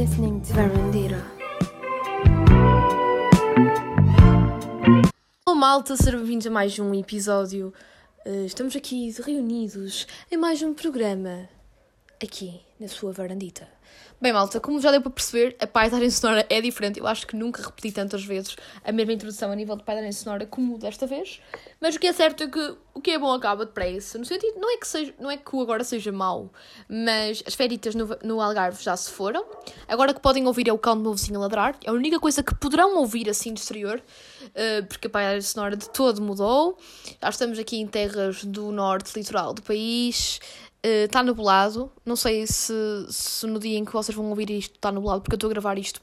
listening to Verandira. Olá malta, sejam bem-vindos a mais um episódio. Uh, estamos aqui reunidos em mais um programa aqui na sua varandita. Bem, malta, como já deu para perceber, a paisagem sonora é diferente. Eu acho que nunca repeti tantas vezes a mesma introdução a nível de paisagem sonora como desta vez. Mas o que é certo é que o que é bom acaba depressa. No sentido, não é que, seja, não é que o agora seja mau, mas as féritas no, no Algarve já se foram. Agora que podem ouvir é o cão do meu vizinho ladrar. É a única coisa que poderão ouvir assim do exterior, uh, porque a paisagem sonora de todo mudou. Já estamos aqui em terras do norte litoral do país. Está uh, nublado. Não sei se, se no dia em que vocês vão ouvir isto está nublado, porque eu estou a gravar isto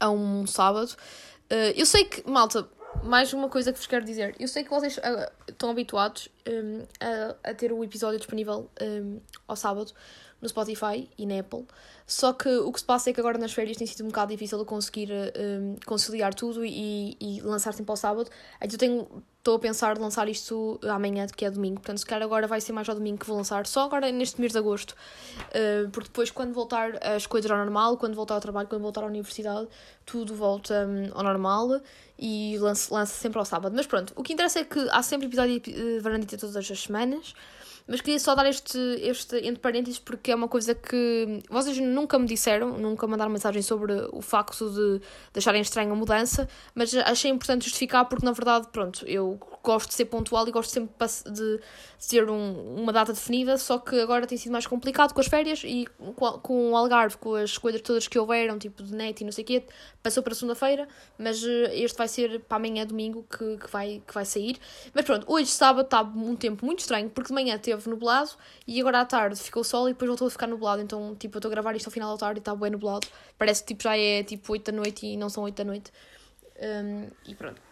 a um sábado. Uh, eu sei que, malta, mais uma coisa que vos quero dizer. Eu sei que vocês uh, estão habituados um, a, a, ter o episódio disponível um, ao sábado no Spotify e na Apple. Só que o que se passa é que agora nas férias tem sido um bocado difícil de conseguir um, conciliar tudo e, e lançar sempre ao sábado. Então eu tenho estou a pensar de lançar isto amanhã, que é domingo. Portanto, se calhar agora vai ser mais ao domingo que vou lançar, só agora neste mês de agosto. Uh, porque depois, quando voltar as coisas ao normal, quando voltar ao trabalho, quando voltar à universidade, tudo volta um, ao normal e lança, sempre ao sábado. Mas pronto, o que interessa é que há sempre episódio de Varandita todas as semanas. Mas queria só dar este, este entre parênteses porque é uma coisa que vocês nunca me disseram, nunca mandaram mensagem sobre o facto de, deixarem estranha a mudança, mas achei importante justificar porque na verdade, pronto, eu gosto de ser pontual e gosto sempre de ter um, uma data definida, só que agora tem sido mais complicado com as férias e com, com o Algarve, com as coisas todas que houveram, tipo de net e não sei o quê, passou para segunda-feira, mas eh, este vai ser para amanhã, domingo, que, que, vai, que vai sair. Mas pronto, hoje, sábado, está um tempo muito estranho, porque de manhã teve nublado e agora à tarde ficou sol e depois voltou a ficar nublado. Então, tipo, eu estou a gravar isto ao final da tarde e está bem nublado. Parece que tipo, já é tipo 8 da noite e não são 8 da noite. Um, e pronto.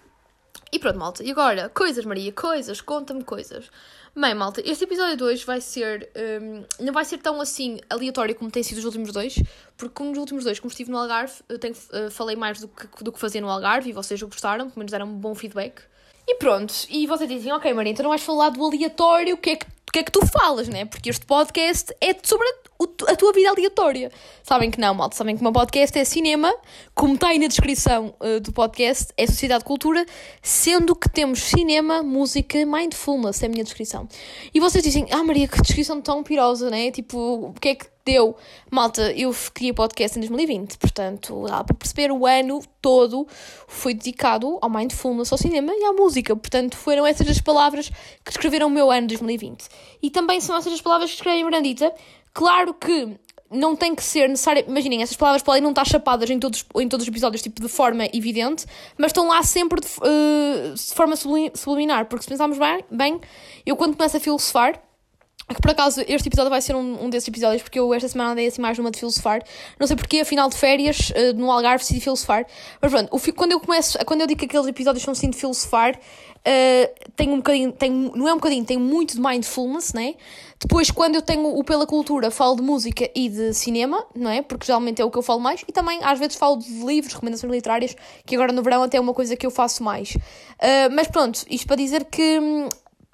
E pronto, malta. E agora, coisas, Maria, coisas, conta-me coisas. Bem, malta, este episódio 2 vai ser. Um, não vai ser tão assim aleatório como tem sido os últimos dois, porque como nos últimos dois, como estive no Algarve, eu tenho, uh, falei mais do que, do que fazia no Algarve e vocês gostaram, pelo menos deram um bom feedback. E pronto, e vocês dizem, ok, Maria, então não vais falar do aleatório, o que é que que é que tu falas, né? Porque este podcast é sobre a, a tua vida aleatória. Sabem que não, malta. Sabem que o meu podcast é cinema, como está aí na descrição uh, do podcast, é Sociedade de Cultura, sendo que temos cinema, música, mindfulness, é a minha descrição. E vocês dizem, ah Maria, que descrição tão pirosa, né? Tipo, o que é que deu. Malta, eu criei podcast em 2020, portanto, dá para perceber, o ano todo foi dedicado ao mindfulness, ao cinema e à música. Portanto, foram essas as palavras que descreveram o meu ano de 2020. E também são essas as palavras que escrevem Brandita. Claro que não tem que ser necessário. Imaginem, essas palavras podem não estar chapadas em todos, em todos os episódios, tipo, de forma evidente, mas estão lá sempre de, uh, de forma subliminar. Porque se pensarmos bem, bem, eu quando começo a filosofar, que por acaso este episódio vai ser um, um desses episódios, porque eu esta semana andei assim mais numa de filosofar. Não sei porque, a final de férias, uh, no Algarve, decidi filosofar. Mas pronto, o, quando eu começo, quando eu digo que aqueles episódios são assim de filosofar, uh, tem um bocadinho, tem, não é um bocadinho, tem muito de mindfulness, né? Depois, quando eu tenho o Pela Cultura, falo de música e de cinema, não é? Porque geralmente é o que eu falo mais. E também, às vezes, falo de livros, recomendações literárias, que agora no verão até é uma coisa que eu faço mais. Uh, mas pronto, isto para dizer que hum,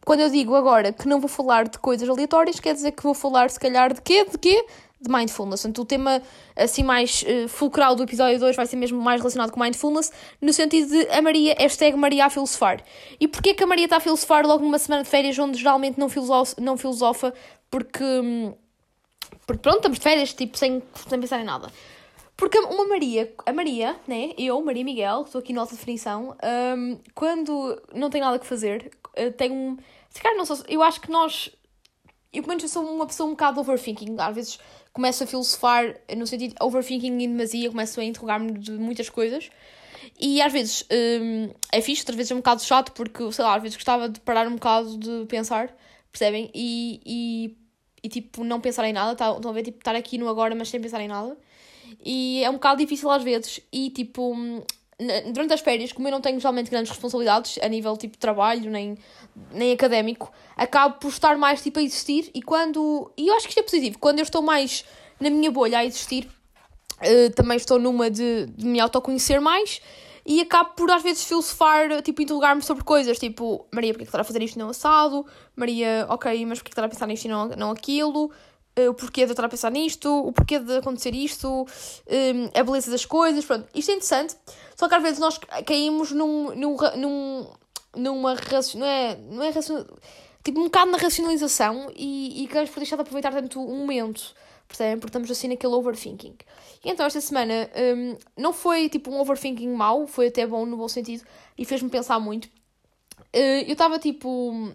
quando eu digo agora que não vou falar de coisas aleatórias, quer dizer que vou falar, se calhar, de quê? De quê? De mindfulness. Portanto, o tema assim mais uh, fulcral do episódio 2 vai ser mesmo mais relacionado com mindfulness, no sentido de a Maria, hashtag Maria a filosofar. E porquê que a Maria está a filosofar logo numa semana de férias onde geralmente não filosofa? Não filosofa porque, hum, porque pronto, estamos de férias, tipo, sem, sem pensar em nada. Porque uma Maria, a Maria, né? Eu, Maria Miguel, estou aqui na alta definição, um, quando não tem nada que fazer, uh, tenho. Se calhar não sou. Eu acho que nós. Eu, pelo menos, eu sou uma pessoa um bocado overthinking. Às vezes começo a filosofar no sentido overthinking em demasia, começo a interrogar-me de muitas coisas. E às vezes um, é fixe, outras vezes é um bocado chato, porque, sei lá, às vezes gostava de parar um bocado de pensar, percebem? E, e, e tipo, não pensar em nada, tá, estão a ver? Tipo, estar aqui no agora, mas sem pensar em nada. E é um bocado difícil às vezes. E tipo, durante as férias, como eu não tenho geralmente grandes responsabilidades a nível tipo trabalho nem, nem académico, acabo por estar mais tipo a existir. E quando. E eu acho que isto é positivo. Quando eu estou mais na minha bolha a existir, uh, também estou numa de, de me autoconhecer mais e acabo por às vezes filosofar, tipo, interrogar-me sobre coisas, tipo, Maria, porquê que estás a fazer isto não assado? Maria, ok, mas porquê que estás a pensar nisto e não, não aquilo? Uh, o porquê de eu estar a pensar nisto, o porquê de acontecer isto, um, a beleza das coisas, pronto. Isto é interessante, só que às vezes nós caímos num, num, num numa não é, não é racion, tipo um bocado na racionalização e, e acabamos por deixar de aproveitar tanto um momento, percebem? Porque estamos assim naquele overthinking. E então esta semana um, não foi tipo um overthinking mau, foi até bom no bom sentido e fez-me pensar muito. Uh, eu estava tipo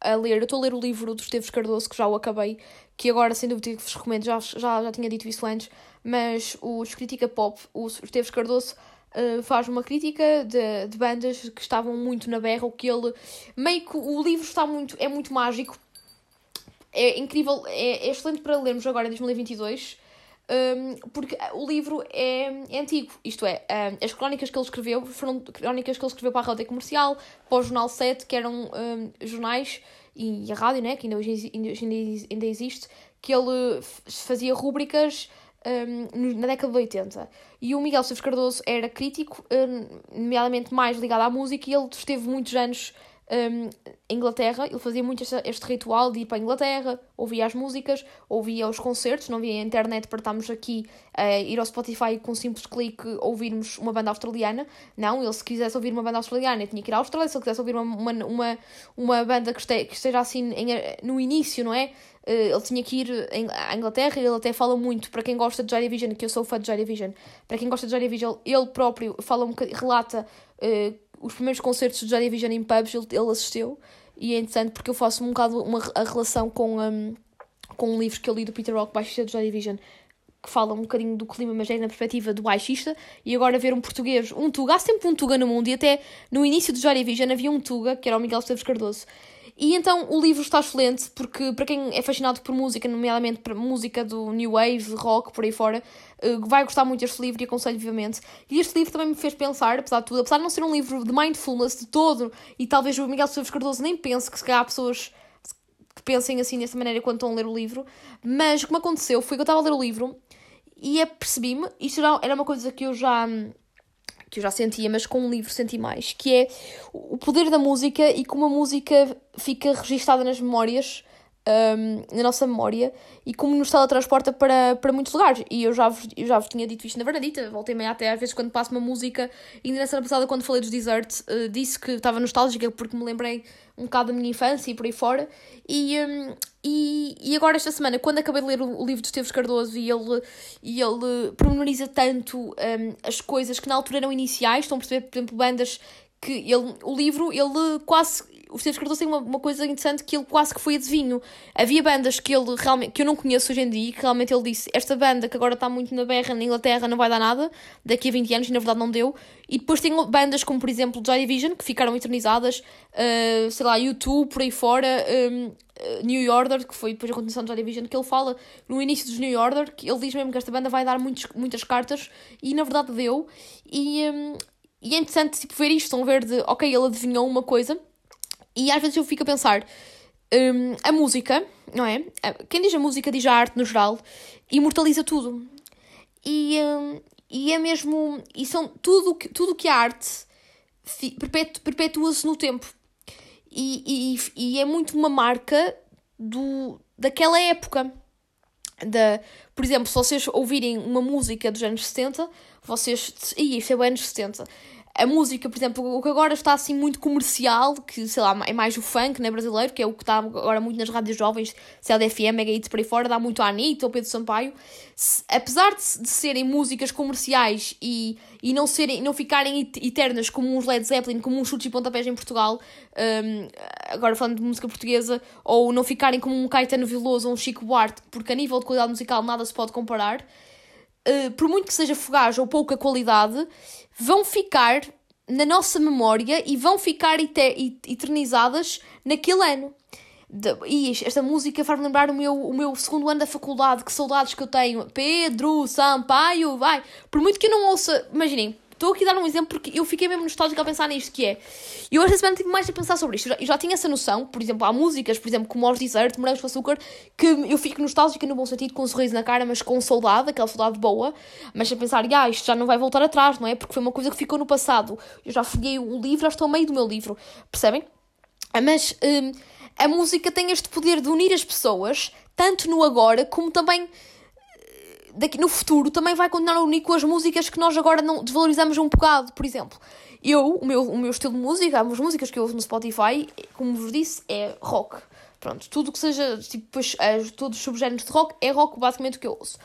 a ler, eu estou a ler o livro do Esteves Cardoso, que já o acabei, que agora sem dúvida que vos recomendo, já, já, já tinha dito isso antes, mas o Crítica Pop, o Esteves Cardoso, uh, faz uma crítica de, de bandas que estavam muito na berra, o que ele meio que o livro está muito, é muito mágico, é incrível, é, é excelente para lermos agora em 2022. Um, porque o livro é, é antigo, isto é, um, as crónicas que ele escreveu foram crónicas que ele escreveu para a rádio comercial, para o Jornal 7, que eram jornais, e a rádio, né, que ainda hoje ainda, ainda existe, que ele fazia rúbricas um, na década de 80. E o Miguel Silves Cardoso era crítico, um, nomeadamente mais ligado à música, e ele esteve muitos anos um, Inglaterra, ele fazia muito este, este, ritual de ir para a Inglaterra, ouvia as músicas, ouvia os concertos, não havia internet para estarmos aqui a ir ao Spotify com um simples clique ouvirmos uma banda australiana. Não, ele se quisesse ouvir uma banda australiana tinha que ir à Austrália, se ele quisesse ouvir uma, uma, uma, uma banda que, este, que esteja assim em, no início, não é? Eh, ele tinha que ir à Inglaterra, ele até fala muito, para quem gosta de Joy Division, que eu sou fã de Joy Division, para quem gosta de Joy Division, ele próprio fala um relata uh, os primeiros concertos de Joy Division em pubs ele, ele assistiu. E é interessante porque eu faço um bocado uma, a relação com, um, com um livro que eu li do Peter Rock, baixista de Joy Division, que fala um bocadinho do clima, mas é na perspectiva do baixista, e agora ver um português, um Tuga, há sempre um Tuga no mundo, e até no início de Joy Division havia um Tuga, que era o Miguel Esteves Cardoso, e então o livro está excelente, porque para quem é fascinado por música, nomeadamente por música do New Wave, rock, por aí fora, eh, vai gostar muito deste livro e aconselho vivamente. E este livro também me fez pensar, apesar de tudo, apesar de não ser um livro de mindfulness de todo, e talvez o Miguel Silves Cardoso nem pense que se calhar há pessoas que pensem assim dessa maneira quando estão a ler o livro, mas o que me aconteceu foi que eu estava a ler o livro e apercebi-me, isto era uma coisa que eu já que eu já sentia, mas com um livro senti mais, que é o poder da música e como a música fica registada nas memórias, um, na nossa memória, e como nos teletransporta para, para muitos lugares. E eu já, vos, eu já vos tinha dito isto na verdade, voltei meio até às vezes quando passo uma música, e na semana passada quando falei dos Desert, uh, disse que estava nostálgica porque me lembrei um bocado da minha infância e por aí fora, e, um, e, e agora, esta semana, quando acabei de ler o, o livro de Esteves Cardoso e ele, e ele pormenoriza tanto um, as coisas que na altura eram iniciais, estão a perceber, por exemplo, bandas que ele, o livro, ele quase o Esteves Cardoso tem uma, uma coisa interessante que ele quase que foi adivinho. Havia bandas que ele realmente que eu não conheço hoje em dia, que realmente ele disse: Esta banda que agora está muito na berra na Inglaterra não vai dar nada daqui a 20 anos, e na verdade não deu. E depois tem bandas como, por exemplo, Joy Division, que ficaram eternizadas, uh, sei lá, YouTube, por aí fora. Um, eh, New Order, que foi depois a continuação de Joy Division, que ele fala no início dos New Order, que ele diz mesmo que esta banda vai dar muitos, muitas cartas, e na verdade deu. E, um, e é interessante tipo, ver isto, estão a ver de, ok, ele adivinhou uma coisa, e às vezes eu fico a pensar, um, a música, não é? Quem diz a música diz a arte no geral, imortaliza tudo. E, um, e é mesmo. E são tudo que, tudo que a arte perpetu, perpetua-se no tempo. E, e, e é muito uma marca do, daquela época. Da, por exemplo, se vocês ouvirem uma música dos anos 70, vocês. Ih, isso é o anos 70 a música, por exemplo, o que agora está assim muito comercial, que sei lá, é mais o funk, né, brasileiro, que é o que está agora muito nas rádios jovens, CLFM, Mega Hits por aí fora, dá muito a Anitta ou Pedro Sampaio. Se, apesar de, de, serem músicas comerciais e, e não, serem, não ficarem eternas como uns Led Zeppelin, como uns chutes e pontapés em Portugal, um, agora falando de música portuguesa, ou não ficarem como um Caetano Veloso ou um Chico Buarque, porque a nível de qualidade musical nada se pode comparar, uh, por muito que seja fugaz ou pouca qualidade vão ficar na nossa memória e vão ficar eternizadas naquele ano. E esta música faz-me lembrar o meu, o meu segundo ano da faculdade, que saudades que eu tenho. Pedro Sampaio, vai! Por muito que eu não ouça, imaginem, Estou aqui a dar um exemplo porque eu fiquei mesmo nostálgica a pensar nisto, que é... Eu esta semana tive mais a pensar sobre isto. Eu já, eu já tinha essa noção, por exemplo, há músicas, por exemplo, como Aos Desert, Morangos com Açúcar, que eu fico nostálgica no bom sentido, com um sorriso na cara, mas com saudade, aquela saudade boa. Mas a pensar, ah, isto já não vai voltar atrás, não é? Porque foi uma coisa que ficou no passado. Eu já folhei o livro, já estou a meio do meu livro. Percebem? Mas... Hum, a música tem este poder de unir as pessoas tanto no agora como também daqui no futuro também vai continuar a unir com as músicas que nós agora não desvalorizamos um bocado. Por exemplo, eu, o meu, o meu estilo de música, as músicas que eu ouço no Spotify, como vos disse, é rock. Pronto, tudo que seja, tipo, todos os subgéneros de rock é rock basicamente o que eu ouço.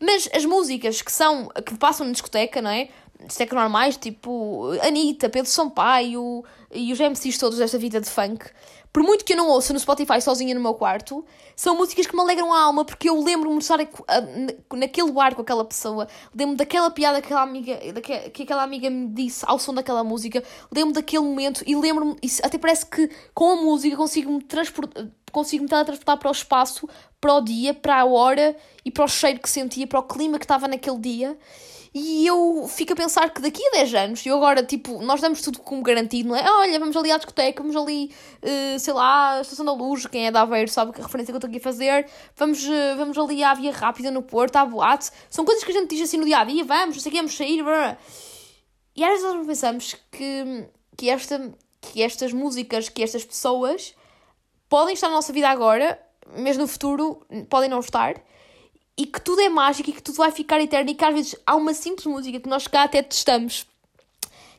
Mas as músicas que são, que passam na discoteca, não é? Discoteca normais, tipo Anitta, Pedro Sampaio e os MCs todos desta vida de funk, por muito que eu não ouça no Spotify sozinha no meu quarto, são músicas que me alegram a alma porque eu lembro-me de estar naquele bar com aquela pessoa, lembro-me daquela piada que aquela amiga, que aquela amiga me disse ao som daquela música, lembro-me daquele momento e lembro-me, até parece que com a música consigo-me transportar, consigo-me teletransportar para o espaço, para o dia, para a hora e para o cheiro que sentia, para o clima que estava naquele dia. E eu fico a pensar que daqui a 10 anos, e agora, tipo, nós damos tudo como garantido, não é? Olha, vamos ali à discoteca, vamos ali, uh, sei lá, à Estação da Luz, quem é da Aveiro sabe que referência que eu estou aqui a fazer, vamos, uh, vamos ali à Via Rápida no Porto, à boate. São coisas que a gente diz assim no dia a dia, vamos, não sei que, vamos sair, blá. E às vezes nós pensamos que, que, esta, que estas músicas, que estas pessoas podem estar na nossa vida agora, mas no futuro podem não estar e que tudo é mágico e que tudo vai ficar eterno e que às vezes há uma simples música que nós cá até testamos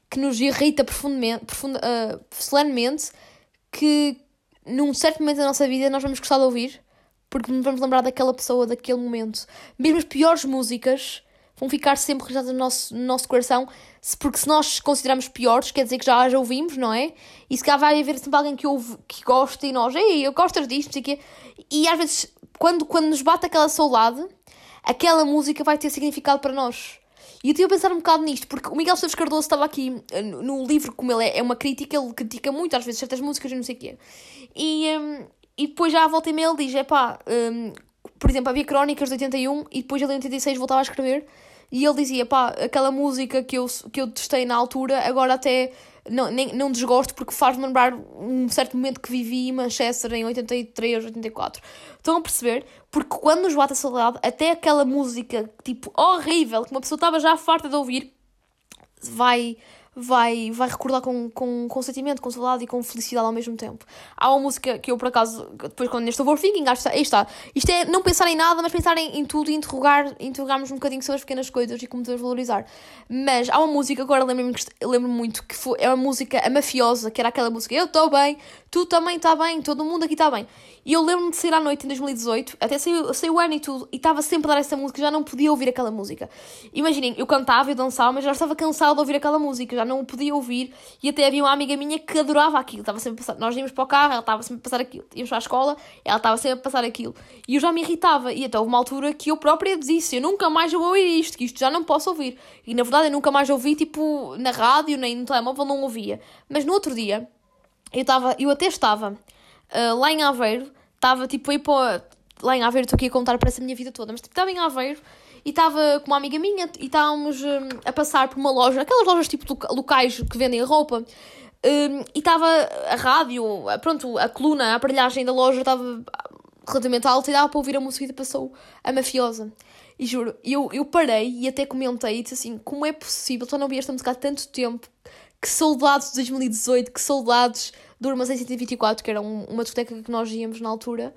que nos irrita profundamente, profund, uh, solenemente que num certo momento da nossa vida nós vamos gostar de ouvir porque nos vamos lembrar daquela pessoa, daquele momento. Mesmo as piores músicas vão ficar sempre registradas no nosso, no nosso coração, porque se nós consideramos piores, quer dizer que já as ouvimos, não é? E se cá vai haver sempre alguém que ouve, que gosta e nós, ei, eu gosto disto, o quê. E às vezes quando, quando nos bate aquela saudade, aquela música vai ter significado para nós. E eu tive a pensar um bocado nisto, porque o Miguel Esteves Cardoso estava aqui eh, no livro, como ele é, é uma crítica, ele critica muito às vezes certas músicas e não sei o quê. E, um, e depois já à volta e meia ele diz: é pá, um, por exemplo, havia crónicas de 81 e depois ele em 86 voltava a escrever e ele dizia: pá, aquela música que eu, que eu testei na altura, agora até não, nem, não desgosto porque faz-me lembrar um certo momento que vivi em Manchester em 83, 84. Estão a perceber? Porque quando nos bate a saudade, até aquela música tipo horrível que uma pessoa estava já farta de ouvir vai vai, vai recordar com, com, com sentimento, com saudade e com felicidade ao mesmo tempo. Há uma música que eu, por acaso, depois quando neste overthinking, acho que está. Isto é não pensar em nada, mas pensar em, em tudo e interrogar, interrogarmos um bocadinho sobre as pequenas coisas e como devemos valorizar. Mas há uma música, agora lembro-me lembro muito, que foi, é uma música, a mafiosa, que era aquela música, eu estou bem, tu também está bem, todo mundo aqui está bem. E eu lembro-me de sair à noite em 2018, até saiu, saiu o ano e tudo, e estava sempre a dar essa música, já não podia ouvir aquela música. Imaginem, eu cantava e dançava, mas já estava cansado de ouvir aquela música, já não podia ouvir, e até havia uma amiga minha que adorava aquilo, estava sempre passar, nós íamos para o carro, ela estava sempre a passar aquilo, íamos para a escola, ela estava sempre a passar aquilo, e eu já me irritava, e até houve uma altura que eu própria disse, eu nunca mais vou ouvir isto, que isto já não posso ouvir, e na verdade eu nunca mais ouvi, tipo, na rádio, nem no telemóvel, não ouvia, mas no outro dia, eu estava, eu até estava uh, lá em Aveiro, estava tipo aí para. Lá em Aveiro, estou aqui a contar para essa minha vida toda, mas tipo, estava em Aveiro e estava com uma amiga minha e estávamos um, a passar por uma loja, aquelas lojas tipo locais que vendem roupa. Um, e estava a rádio, pronto, a coluna, a aparelhagem da loja estava relativamente alta e dava para ouvir a música e passou a mafiosa. E juro, eu, eu parei e até comentei e disse assim: como é possível? Estou a ouvir esta música há tanto tempo que saudades de 2018, que saudades do Armazém 124, que era um, uma discoteca que nós íamos na altura,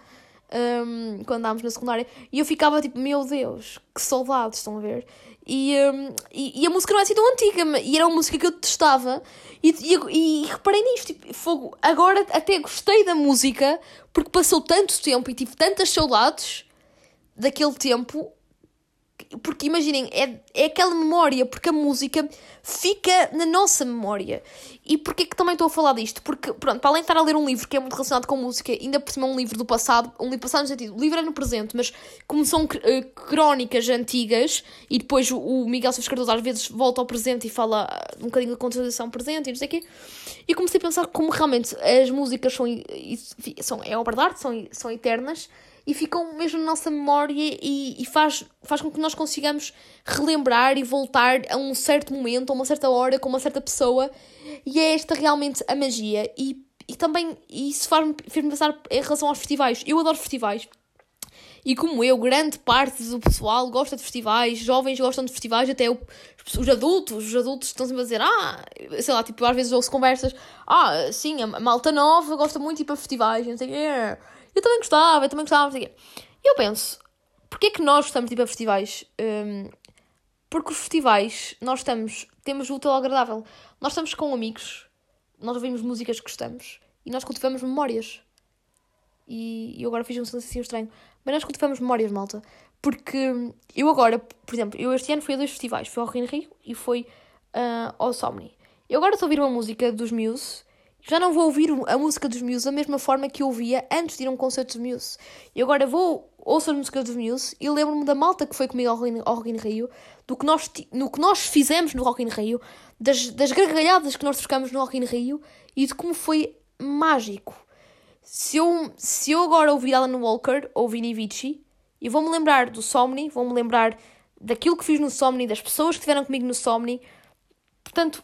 um, quando andávamos na secundária, e eu ficava tipo, meu Deus, que saudades, estão a ver? E, um, e, e, a música não é assim tão antiga, e era uma música que eu detestava, e, e, e reparei nisto, tipo, fogo, agora até gostei da música, porque passou tanto tempo e tive tantas saudades daquele tempo porque imaginem, é, é aquela memória, porque a música fica na nossa memória. E porquê que também estou a falar disto? Porque, pronto, para além de estar a ler um livro que é muito relacionado com música, ainda por cima é um livro do passado, um livro passado no sentido, o livro é no presente, mas como são uh, crónicas antigas, e depois o, Miguel Silves Cardoso às vezes volta ao presente e fala um bocadinho da contextualização presente e não sei o quê, e comecei a pensar como realmente as músicas são, são é obra de arte, são, são eternas, e ficam mesmo na nossa memória e, e, faz, faz com que nós consigamos relembrar e voltar a um certo momento, a uma certa hora, com uma certa pessoa, e é esta realmente a magia. E, e também isso faz-me fez pensar em relação aos festivais. Eu adoro festivais. E como eu, grande parte do pessoal gosta de festivais, jovens gostam de festivais, até o, os adultos, os adultos estão sempre a dizer, ah, sei lá, tipo, às vezes ouço conversas, ah, sim, a malta nova gosta muito de ir para festivais, não sei o eu também gostava, eu também gostava, não sei o quê. Eu penso, porquê é que nós estamos tipo a festivais? Um, porque os festivais, nós estamos, temos o útil agradável. Nós estamos com amigos, nós ouvimos músicas que gostamos e nós cultivamos memórias. E eu agora fiz um silêncio assim estranho. Mas nós cultivamos memórias, malta. Porque eu agora, por exemplo, eu este ano fui a dois festivais. Fui ao Rio Rio e fui uh, ao Somni. Eu agora estou a ouvir uma música dos Muse. Já não vou ouvir a música dos Muse da mesma forma que eu ouvia antes de ir a um concerto dos Muse. E agora vou, ouço as músicas dos Muse e lembro-me da malta que foi comigo ao, ao Rock in Rio, do que nós, no que nós fizemos no Rock in Rio, das, das gargalhadas que nós trocamos no Rock in Rio e de como foi mágico. Se eu, se eu agora ouvir Alan Walker ou Vinny Vici, eu vou-me lembrar do Somni, vou-me lembrar daquilo que fiz no Somni, das pessoas que estiveram comigo no Somni. Portanto,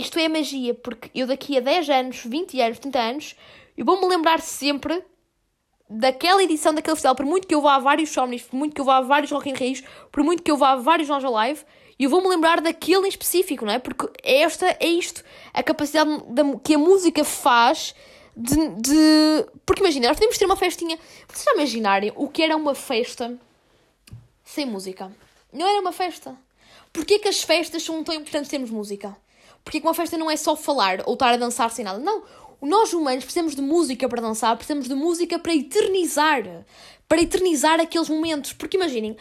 isto é magia, porque eu daqui a 10 anos, 20 anos, 30 anos, eu vou-me lembrar sempre daquela edição daquele festival, por muito que eu vá a vários Somnis, por muito que eu vá a vários Rock in por muito que eu vá a vários Nós Live, eu vou-me lembrar daquele em específico, não é? Porque esta é isto, a capacidade que a música faz de, de... Porque imagina, nós podemos ter uma festinha. Vocês já imaginarem o que era uma festa sem música? Não era uma festa. Porquê que as festas são tão importantes termos música? Porquê que uma festa não é só falar ou estar a dançar sem nada? Não. Nós humanos precisamos de música para dançar, precisamos de música para eternizar. Para eternizar aqueles momentos. Porque imaginem,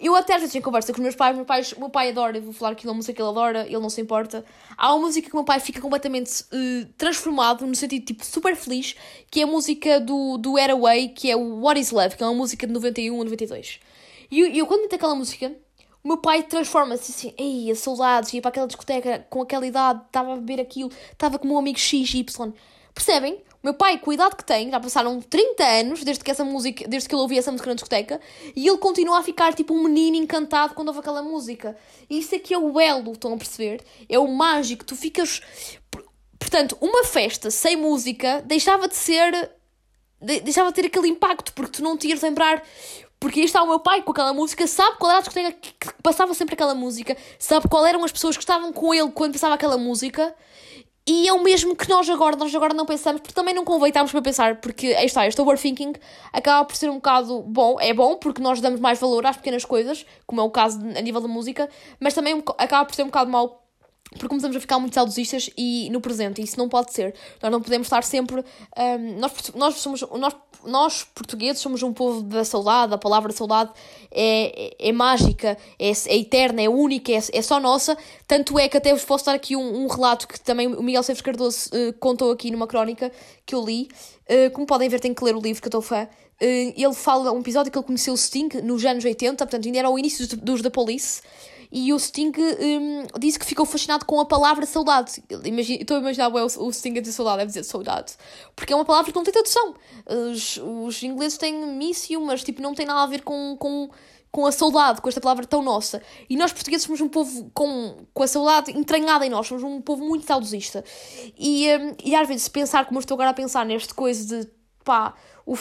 eu até às vezes em conversa com os meus pais, meu pai, meu pai adora, eu vou falar aquilo, a música que ele adora, ele não se importa. Há uma música que o meu pai fica completamente uh, transformado, no sentido tipo super feliz, que é a música do, do Airway, que é o What is Love, que é uma música de 91 ou 92. E eu, eu quando meto aquela música, o meu pai transforma-se assim, ei, saudades, ia para aquela discoteca com aquela idade, estava a beber aquilo, estava com o meu amigo XY. Percebem? O meu pai, com a idade que tem, já passaram 30 anos desde que essa música, desde que ele ouvia essa música na discoteca, e ele continua a ficar tipo um menino encantado quando ouve aquela música. E isso aqui é o belo, estão a perceber? É o mágico, tu ficas. Portanto, uma festa sem música deixava de ser. deixava de ter aquele impacto, porque tu não te ias lembrar. Porque aí está o meu pai com aquela música, sabe qual era a discoteca que passava sempre aquela música, sabe qual eram as pessoas que estavam com ele quando passava aquela música, e é o mesmo que nós agora, nós agora não pensamos, porque também não convém estarmos para pensar, porque aí está, este overthinking acaba por ser um bocado bom, é bom, porque nós damos mais valor às pequenas coisas, como é o caso a nível da música, mas também acaba por ser um bocado mau porque começamos a ficar muito saudosistas e no presente, e isso não pode ser. Nós não podemos estar sempre. Um, nós, nós, somos, nós, nós, portugueses, somos um povo da saudade, a palavra saudade é, é, é mágica, é, é, eterna, é única, é, é só nossa. Tanto é que até vos posso dar aqui um, um relato que também o Miguel Seves Cardoso uh, contou aqui numa crónica que eu li. Uh, como podem ver, tenho que ler o livro que eu estou fã. Uh, ele fala um episódio que ele conheceu o Sting nos anos 80, portanto, ainda era o início dos, dos The Police e o Sting um, disse que ficou fascinado com a palavra saudade. Imagina, estou a imaginar o, o Sting a dizer saudade, deve dizer saudade. Porque é uma palavra que não tem tradução. Os, os ingleses têm you, mas tipo, não tem nada a ver com, com, com a saudade, com esta palavra tão nossa. E nós portugueses somos um povo com, com a saudade entranhada em nós, somos um povo muito saudosista. E, um, e às vezes, pensar como eu estou agora a pensar neste coisa de pá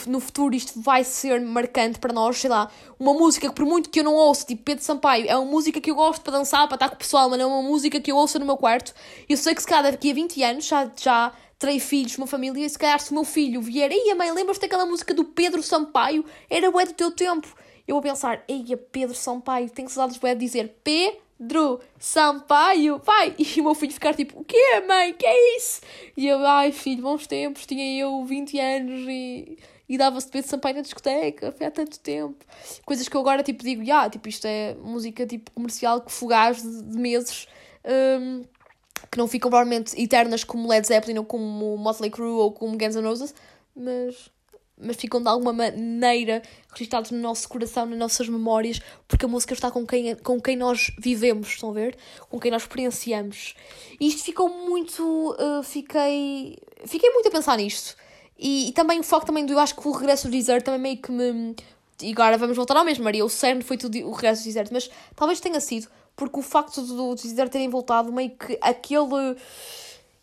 no futuro isto vai ser marcante para nós, sei lá, uma música que por muito que eu não ouço, tipo Pedro Sampaio, é uma música que eu gosto para dançar, para estar com o pessoal, mas não é uma música que eu ouço no meu quarto. Eu sei que se calhar daqui a 20 anos já, já terei filhos, uma família, e se calhar se o meu filho vier, a mãe, lembras-te daquela música do Pedro Sampaio? Era bué do teu tempo. Eu vou pensar, ei Pedro Sampaio, tenho saudades bué de dizer P Pedro Sampaio, pai! E o meu filho ficar tipo, o quê, mãe? Que é isso? E eu, ai filho, bons tempos, tinha eu 20 anos e e dava-se de Pedro Sampaio na discoteca, foi há tanto tempo. Coisas que eu agora tipo digo, yeah, tipo, isto é música tipo comercial que fugaz de, de meses. Um, que não ficam provavelmente eternas como Led Zeppelin ou como Motley Crue ou como Guns N' Roses, mas, mas ficam de alguma maneira registrados no nosso coração, nas nossas memórias, porque a música está com quem, com quem nós vivemos, estão a ver? Com quem nós experienciamos. E isto ficou muito. Uh, fiquei. Fiquei muito a pensar nisto. E, e, também o foco também do, eu acho que o regresso do deserto também meio que me. E agora vamos voltar ao mesmo, Maria. O CERN foi tudo o regresso do deserto, mas talvez tenha sido porque o facto do, do deserto terem voltado, meio que aquele.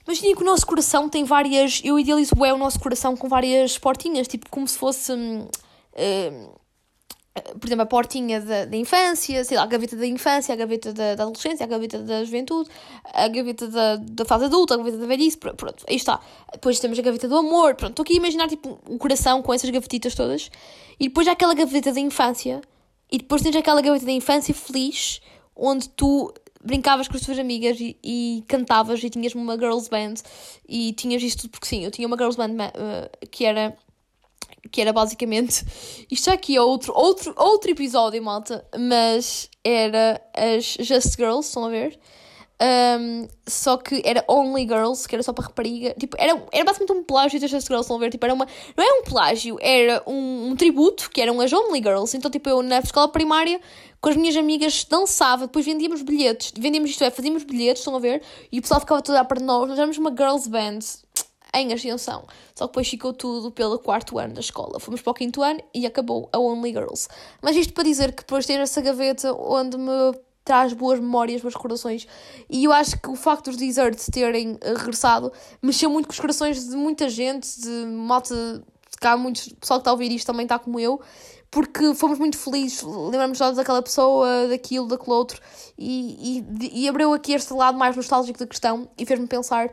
Imaginem que o nosso coração tem várias. Eu idealizo é o nosso coração com várias portinhas, tipo como se fosse. Hum, hum, por exemplo, a portinha da, da infância, sei lá, a gaveta da infância, a gaveta da, da adolescência, a gaveta da juventude, a gaveta da, da fase adulta, a gaveta da velhice, pronto, aí está. Depois temos a gaveta do amor, pronto, estou aqui a imaginar tipo o coração com essas gavetitas todas. E depois há aquela gaveta da infância, e depois tens aquela gaveta da infância feliz, onde tu brincavas com as tuas amigas e, e, cantavas e tinhas uma girls band e tinhas isto tudo, porque sim, eu tinha uma girls band uh, que era que era basicamente. Isto aqui é outro, outro, outro episódio, malta, mas era as Just Girls, estão a ver? Um, só que era Only Girls, que era só para rapariga. Tipo, era, era basicamente um plágio das Girls, estão a ver? Tipo, era uma. Não é um plágio, era um, um tributo, que eram as Only Girls. Então, tipo, eu na escola primária, com as minhas amigas, dançava, depois vendíamos bilhetes. Vendíamos isto, é, fazíamos bilhetes, estão a ver? E o pessoal ficava todo a para nós. Nós éramos uma girls band em ascensão. Só que depois ficou tudo pelo quarto ano da escola. Fomos para o quinto ano e acabou a Only Girls. Mas isto para dizer que depois ter essa gaveta onde me traz boas memórias, boas recordações. E eu acho que o facto dos Deserts terem eh, regressado mexeu muito com os corações de muita gente, de malta. Cá, muitos pessoal que está a ouvir isto também está como eu porque fomos muito felizes, lembramos todos daquela pessoa, daquilo, daquele outro, e, e, e, abriu aqui este lado mais nostálgico da questão e fez-me pensar.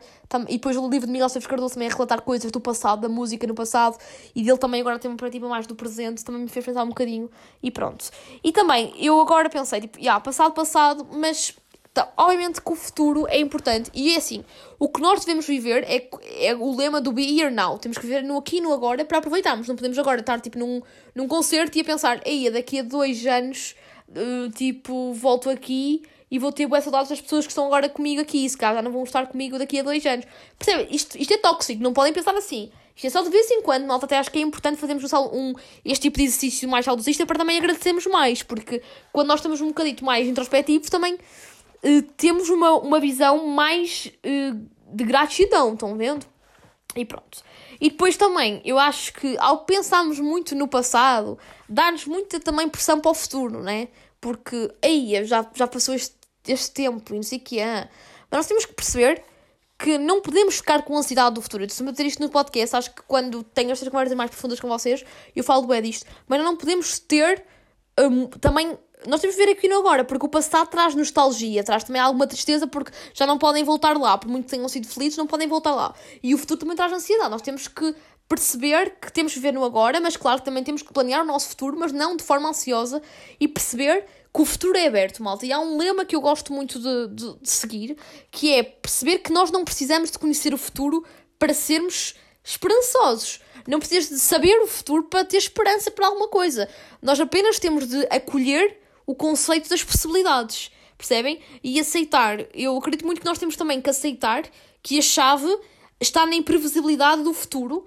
E depois o livro de Miguel Esteves Cardoso também a relatar coisas do passado, da música no passado, e dele também agora tem uma perspectiva mais do presente, também me fez pensar um bocadinho, e pronto. E também, eu agora pensei, tipo, yeah, passado, passado, mas então, obviamente que o futuro é importante e é assim, o que nós devemos viver é, é o lema do Be Here Now. Temos que viver no aqui e no agora para aproveitarmos. Não podemos agora estar tipo num, num concerto e a pensar, ei, daqui a dois anos, uh, tipo, volto aqui e vou ter boas saudades das pessoas que estão agora comigo aqui. Se calhar não vão estar comigo daqui a dois anos. Percebe? Isto, isto é tóxico, não podem pensar assim. Isto é só de vez em quando, malta, até acho que é importante fazermos um, este tipo de exercício mais saudosista para também agradecermos mais, porque quando nós estamos um bocadito mais introspectivos, também uh, temos uma, uma visão mais uh, de gratidão, estão vendo? E pronto. E depois também, eu acho que ao pensarmos muito no passado, dá-nos muita também pressão para o futuro, né? Porque, aí, já, já passou este, este tempo e não sei o que é. Mas nós temos que perceber que não podemos ficar com ansiedade do futuro. Eu costumo dizer isto no podcast, acho que quando tenho estas conversas mais profundas com vocês, eu falo bem disto. Mas não podemos ter um, também nós temos de ver aqui no agora, porque o passado traz nostalgia, traz também alguma tristeza, porque já não podem voltar lá, por muito que tenham sido felizes, não podem voltar lá. E o futuro também traz ansiedade. Nós temos que perceber que temos de viver no agora, mas claro que também temos que planear o nosso futuro, mas não de forma ansiosa e perceber que o futuro é aberto, malta. E há um lema que eu gosto muito de, de, de seguir, que é perceber que nós não precisamos de conhecer o futuro para sermos esperançosos. Não precisas de saber o futuro para ter esperança para alguma coisa. Nós apenas temos de acolher o conceito das possibilidades, percebem? E aceitar. Eu acredito muito que nós temos também que aceitar que a chave está na imprevisibilidade do futuro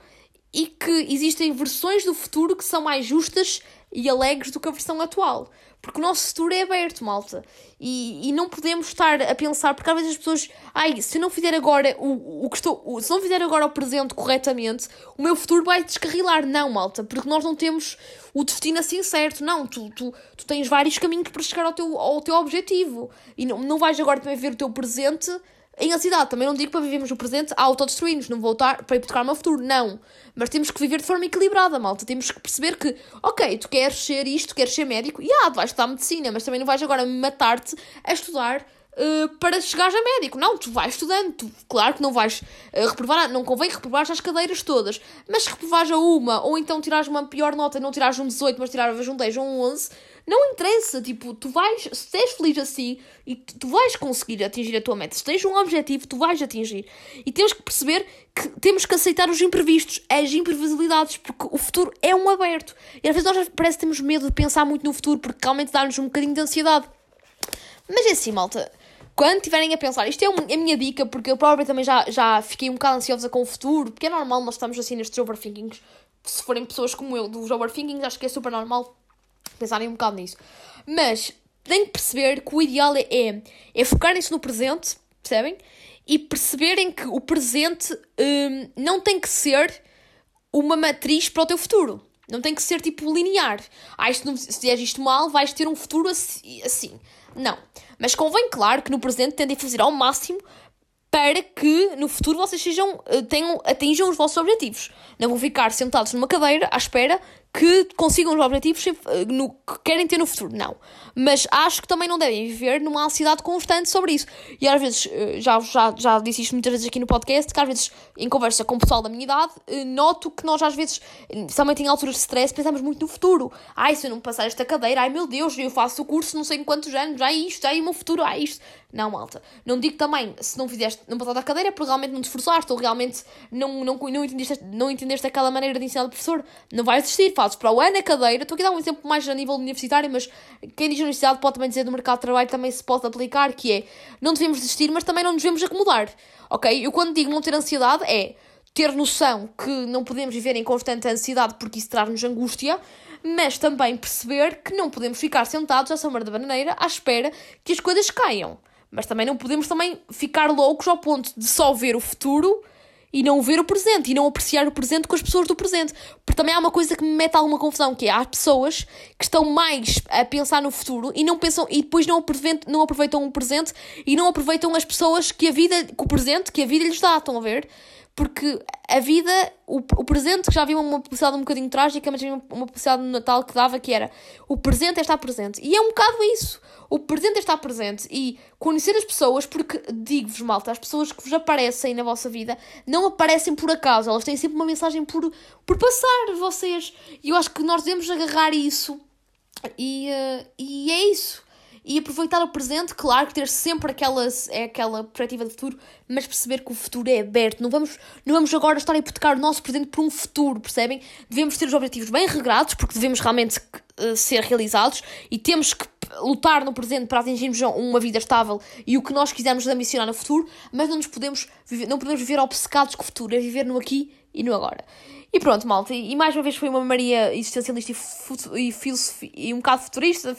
e que existem versões do futuro que são mais justas e alegres do que a versão atual. Porque o nosso futuro é aberto, malta. E, e não podemos estar a pensar, porque às vezes as pessoas, ai, se eu não fizer agora o, o que estou, se não fizer agora o presente corretamente, o meu futuro vai descarrilar. Não, malta, porque nós não temos o destino assim certo. Não, tu, tu, tu tens vários caminhos para chegar ao teu, ao teu objetivo. E não, não vais agora também ver o teu presente em ansiedade. Também não digo para vivermos o presente a autodestruir-nos, não voltar para hipotecar o meu futuro, não. Mas temos que viver de forma equilibrada, malta. Temos que perceber que, ok, tu queres ser isto, queres ser médico, e ah, vais estudar medicina, mas também não vais agora matar-te a estudar Uh, para chegares a médico. Não, tu vais estudando. Tu, claro que não vais uh, reprovar, não convém reprovares as cadeiras todas, mas se reprovares a uma, ou então tirares uma pior nota não tirares um 18, mas tirares um 10 ou um 11, não interessa, tipo, tu vais, se és feliz assim e tu vais conseguir atingir a tua meta, se tens um objetivo, tu vais atingir. E temos que perceber que temos que aceitar os imprevistos, as imprevisibilidades, porque o futuro é um aberto. E às vezes nós parece que temos medo de pensar muito no futuro, porque realmente dá-nos um bocadinho de ansiedade. Mas é assim, malta. Quando estiverem a pensar, isto é a minha dica, porque eu própria também já, já fiquei um bocado ansiosa com o futuro, porque é normal nós estamos assim nestes overthinkings. Se forem pessoas como eu, dos overthinkings, acho que é super normal pensarem um bocado nisso. Mas têm que perceber que o ideal é, é, é focarem-se no presente, percebem? E perceberem que o presente hum, não tem que ser uma matriz para o teu futuro. Não tem que ser tipo linear. Ah, isto se fizeres isto mal, vais ter um futuro assim, assim. Não. Mas convém, claro, que no presente tentem fazer ao máximo para que no futuro vocês sejam, eh, tenham, atinjam os vossos objetivos. Não vão ficar sentados numa cadeira à espera que consigam os objetivos eh, no, que querem ter no futuro. Não. Mas acho que também não devem viver numa ansiedade constante sobre isso. E às vezes, eh, já, já, já disse isto muitas vezes aqui no podcast, que às vezes, em conversa com o pessoal da minha idade, eh, noto que nós às vezes, também em alturas de stress, pensamos muito no futuro. Ai, se eu não passar esta cadeira, ai meu Deus, eu faço o curso não sei em quantos anos, ai isto, ai o meu futuro, ai isto. Não, malta. Não digo também, se não fizeste, não passaste a cadeira, porque realmente não te esforçaste, ou realmente não, não, não, entendeste, não entendeste aquela maneira de ensinar do professor, não vais desistir, para o ano a cadeira. Estou aqui a dar um exemplo mais a nível universitário, mas quem diz universidade pode também dizer do mercado de trabalho também se pode aplicar, que é, não devemos desistir, mas também não nos devemos acomodar, ok? Eu quando digo não ter ansiedade é ter noção que não podemos viver em constante ansiedade porque isso traz-nos angústia, mas também perceber que não podemos ficar sentados à sombra da bananeira à espera que as coisas caiam. Mas também não podemos também ficar loucos ao ponto de só ver o futuro e não ver o presente e não apreciar o presente com as pessoas do presente. Porque também há uma coisa que me mete alguma confusão, que é há pessoas que estão mais a pensar no futuro e não pensam e depois não aproveitam, não aproveitam o presente e não aproveitam as pessoas que a vida, com o presente que a vida lhes dá, estão a ver? Porque a vida, o, o presente, que já havia uma publicidade um bocadinho trágica, mas havia uma, uma publicidade no Natal que dava que era o presente é estar presente. E é um bocado isso. O presente é estar presente e conhecer as pessoas, porque digo-vos, malta, as pessoas que vos aparecem na vossa vida não aparecem por acaso, elas têm sempre uma mensagem por, por passar vocês. E eu acho que nós devemos agarrar isso. E, uh, e é isso e aproveitar o presente, claro que ter sempre aquela, é aquela perspectiva de futuro, mas perceber que o futuro é aberto. Não vamos, não vamos agora estar a hipotecar o nosso presente por um futuro, percebem? Devemos ter os objetivos bem regrados, porque devemos realmente uh, ser realizados e temos que lutar no presente para atingirmos uma vida estável e o que nós quisermos ambicionar no futuro, mas não nos podemos viver, não podemos viver obcecados com o futuro, é viver no aqui e no agora. E pronto, malta, e mais uma vez foi uma Maria existencialista e, e, e um bocado futurista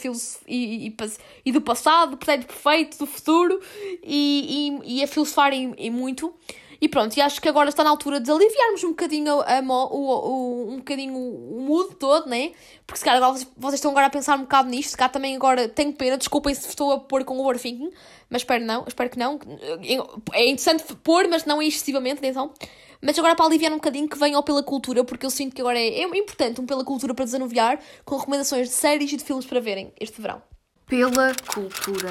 e, e, e, do passado, do presente perfeito, do futuro e, e, a filosofar em, em, muito. E pronto, e acho que agora está na altura de aliviarmos um bocadinho, a, o, o, um bocadinho o mood todo, né? Porque se calhar agora vocês, estão agora a pensar um bocado nisto, se calhar também agora tenho pena, desculpem se estou a pôr com overthinking, mas espero não, espero que não. É interessante pôr, mas não excessivamente, atenção. Mas agora para aliviar um bocadinho que venham pela cultura, porque eu sinto que agora é, é importante um pela cultura para desanuviar, com recomendações de séries e de filmes para verem este verão. Pela cultura.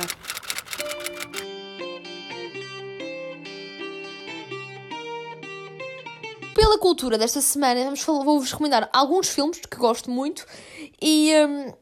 Pela cultura desta semana, vou-vos recomendar alguns filmes que gosto muito e, um,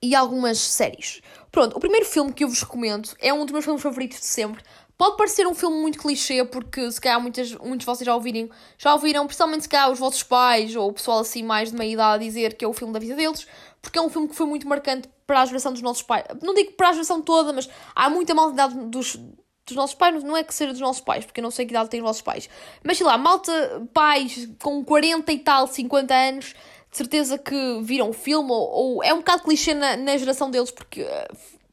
e algumas séries. Pronto, o primeiro filme que eu vos recomendo é um dos meus filmes favoritos de sempre. Pode parecer um filme muito clichê, porque se calhar muitas, muitos de vocês já ouvirem, já ouviram, principalmente se calhar os vossos pais ou o pessoal assim mais de meia idade dizer que é o filme da vida deles, porque é um filme que foi muito marcante para a geração dos nossos pais. Não digo para a geração toda, mas há muita maldade dos, dos nossos pais, não é que seja dos nossos pais, porque eu não sei que idade têm os vossos pais. Mas sei lá, malta, pais com 40 e tal, 50 anos, de certeza que viram o filme, ou, ou é um bocado clichê na, na geração deles, porque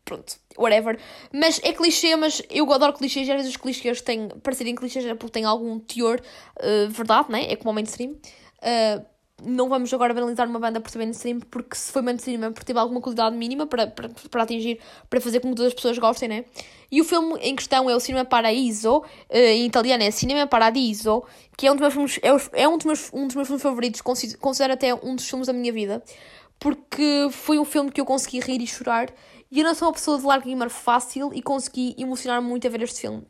pronto, whatever. Mas é clichê, mas eu adoro clichês e às vezes os clichês têm, para serem clichês é porque têm algum teor uh, verdade, né? É como o mainstream. Uh, não vamos agora banalizar uma banda por ser mainstream, porque se foi mainstream é porque teve alguma qualidade mínima para, para, para atingir, para fazer com que todas as pessoas gostem, né? E o filme em questão é o Cinema Paraíso, uh, em italiano é Cinema Paradiso, que é um dos meus filmes, é, é um dos meus, um dos meus filmes favoritos, considero, até um dos filmes da minha vida, porque foi um filme que eu consegui rir e chorar e eu não sou uma pessoa de lágrima fácil e consegui emocionar muito a ver este filme.